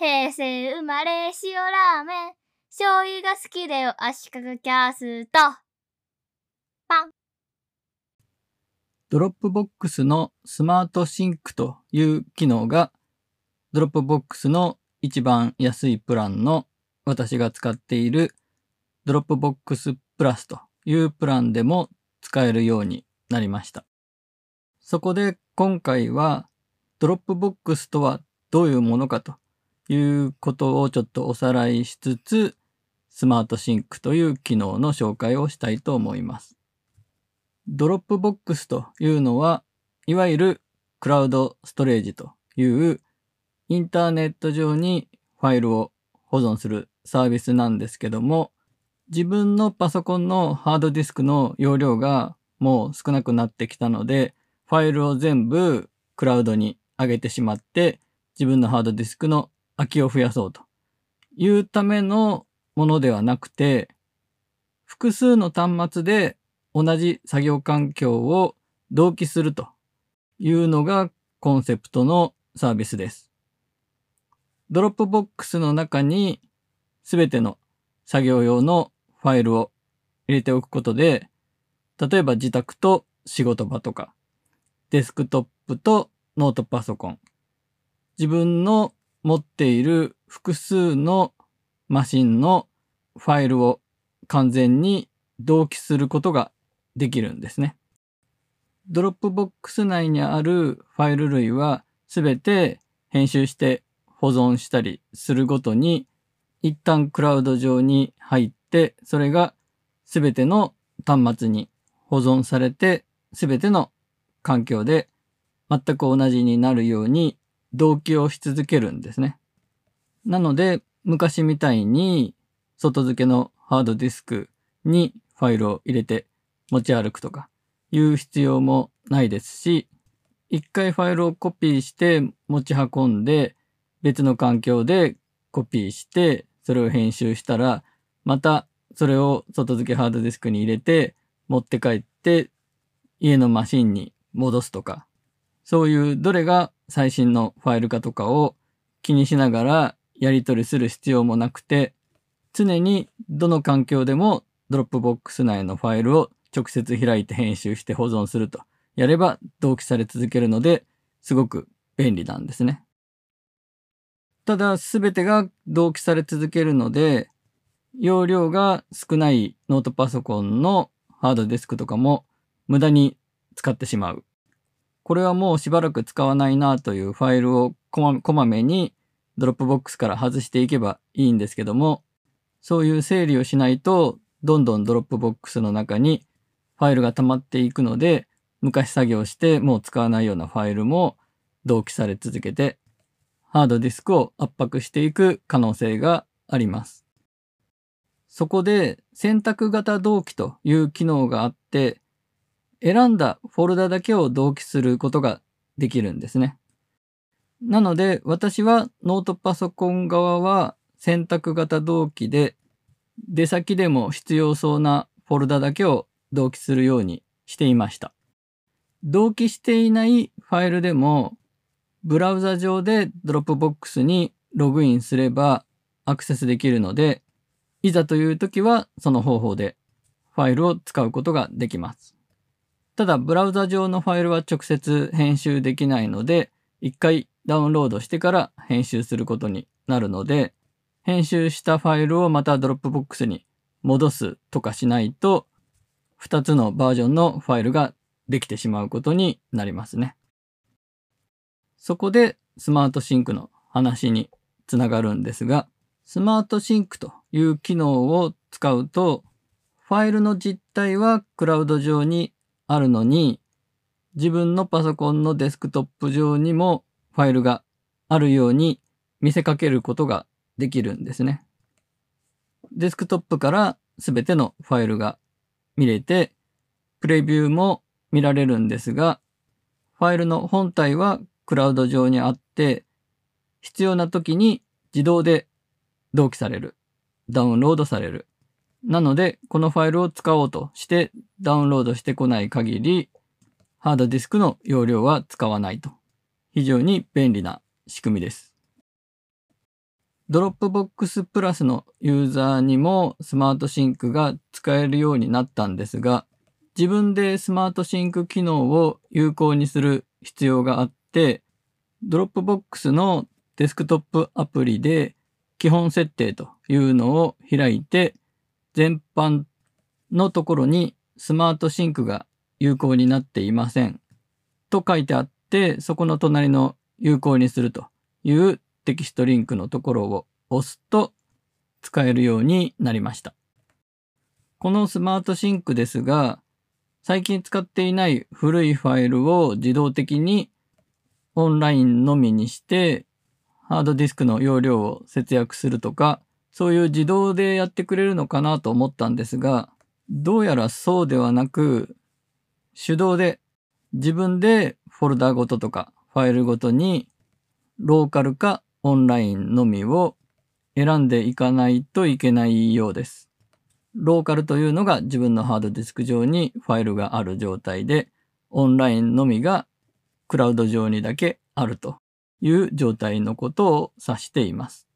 平成生まれ塩ラーメン。醤油が好きだよ、足利キャスト。パン。ドロップボックスのスマートシンクという機能が、ドロップボックスの一番安いプランの私が使っているドロップボックスプラスというプランでも使えるようになりました。そこで今回はドロップボックスとはどういうものかということをちょっとおさらいしつつ、スマートシンクという機能の紹介をしたいと思います。ドロップボックスというのは、いわゆるクラウドストレージというインターネット上にファイルを保存するサービスなんですけども、自分のパソコンのハードディスクの容量がもう少なくなってきたので、ファイルを全部クラウドに上げてしまって、自分のハードディスクの空きを増やそうというためのものではなくて、複数の端末で同じ作業環境を同期するというのがコンセプトのサービスです。ドロップボックスの中にすべての作業用のファイルを入れておくことで、例えば自宅と仕事場とか、デスクトップとノートパソコン、自分の持っている複数のマシンのファイルを完全に同期することができるんですね。ドロップボックス内にあるファイル類はすべて編集して保存したりするごとに一旦クラウド上に入って、それがすべての端末に保存されて、すべての環境で全く同じになるように同期をし続けるんですね。なので、昔みたいに外付けのハードディスクにファイルを入れて持ち歩くとかいう必要もないですし、一回ファイルをコピーして持ち運んで別の環境でコピーしてそれを編集したら、またそれを外付けハードディスクに入れて、持って帰って家のマシンに戻すとか、そういうどれが最新のファイルかとかを気にしながらやり取りする必要もなくて、常にどの環境でもドロップボックス内のファイルを直接開いて編集して保存するとやれば同期され続けるので、すごく便利なんですね。ただ、すべてが同期され続けるので、容量が少ないノートパソコンのハードディスクとかも無駄に使ってしまう。これはもうしばらく使わないなというファイルをこまこまめにドロップボックスから外していけばいいんですけども、そういう整理をしないと、どんどんドロップボックスの中にファイルが溜まっていくので、昔作業してもう使わないようなファイルも同期され続けてハードディスクを圧迫していく可能性があります。そこで選択型同期という機能があって、選んだフォルダだけを同期することができるんですね。なので私はノートパソコン側は選択型同期で出先でも必要そうなフォルダだけを同期するようにしていました。同期していないファイルでもブラウザ上でドロップボックスにログインすればアクセスできるので、いざという時はその方法でファイルを使うことができます。ただ、ブラウザ上のファイルは直接編集できないので、一回ダウンロードしてから編集することになるので、編集したファイルをまたドロップボックスに戻すとかしないと、2つのバージョンのファイルができてしまうことになりますね。そこでスマートシンクの話につながるんですが、スマートシンクという機能を使うと、ファイルの実体はクラウド上にあるのに、自分のパソコンのデスクトップ上にもファイルがあるように見せかけることができるんですね。デスクトップからすべてのファイルが見れて、プレビューも見られるんですが、ファイルの本体はクラウド上にあって、必要な時に自動で同期される。ダウンロードされる。なので、このファイルを使おうとしてダウンロードしてこない限り、ハードディスクの容量は使わないと。非常に便利な仕組みです。ドロップボックスプラスのユーザーにもスマートシンクが使えるようになったんですが、自分でスマートシンク機能を有効にする必要があって、ドロップボックスのデスクトップアプリで基本設定というのを開いて、全般のところにスマートシンクが有効になっていませんと書いてあって、そこの隣の有効にするというテキストリンクのところを押すと使えるようになりました。このスマートシンクですが、最近使っていない古いファイルを自動的にオンラインのみにしてハードディスクの容量を節約するとか、そういう自動でやってくれるのかなと思ったんですが、どうやらそうではなく、手動で自分でフォルダごととかファイルごとにローカルかオンラインのみを選んでいかないといけないようです。ローカルというのが自分のハードディスク上にファイルがある状態で、オンラインのみがクラウド上にだけあるという状態のことを指しています。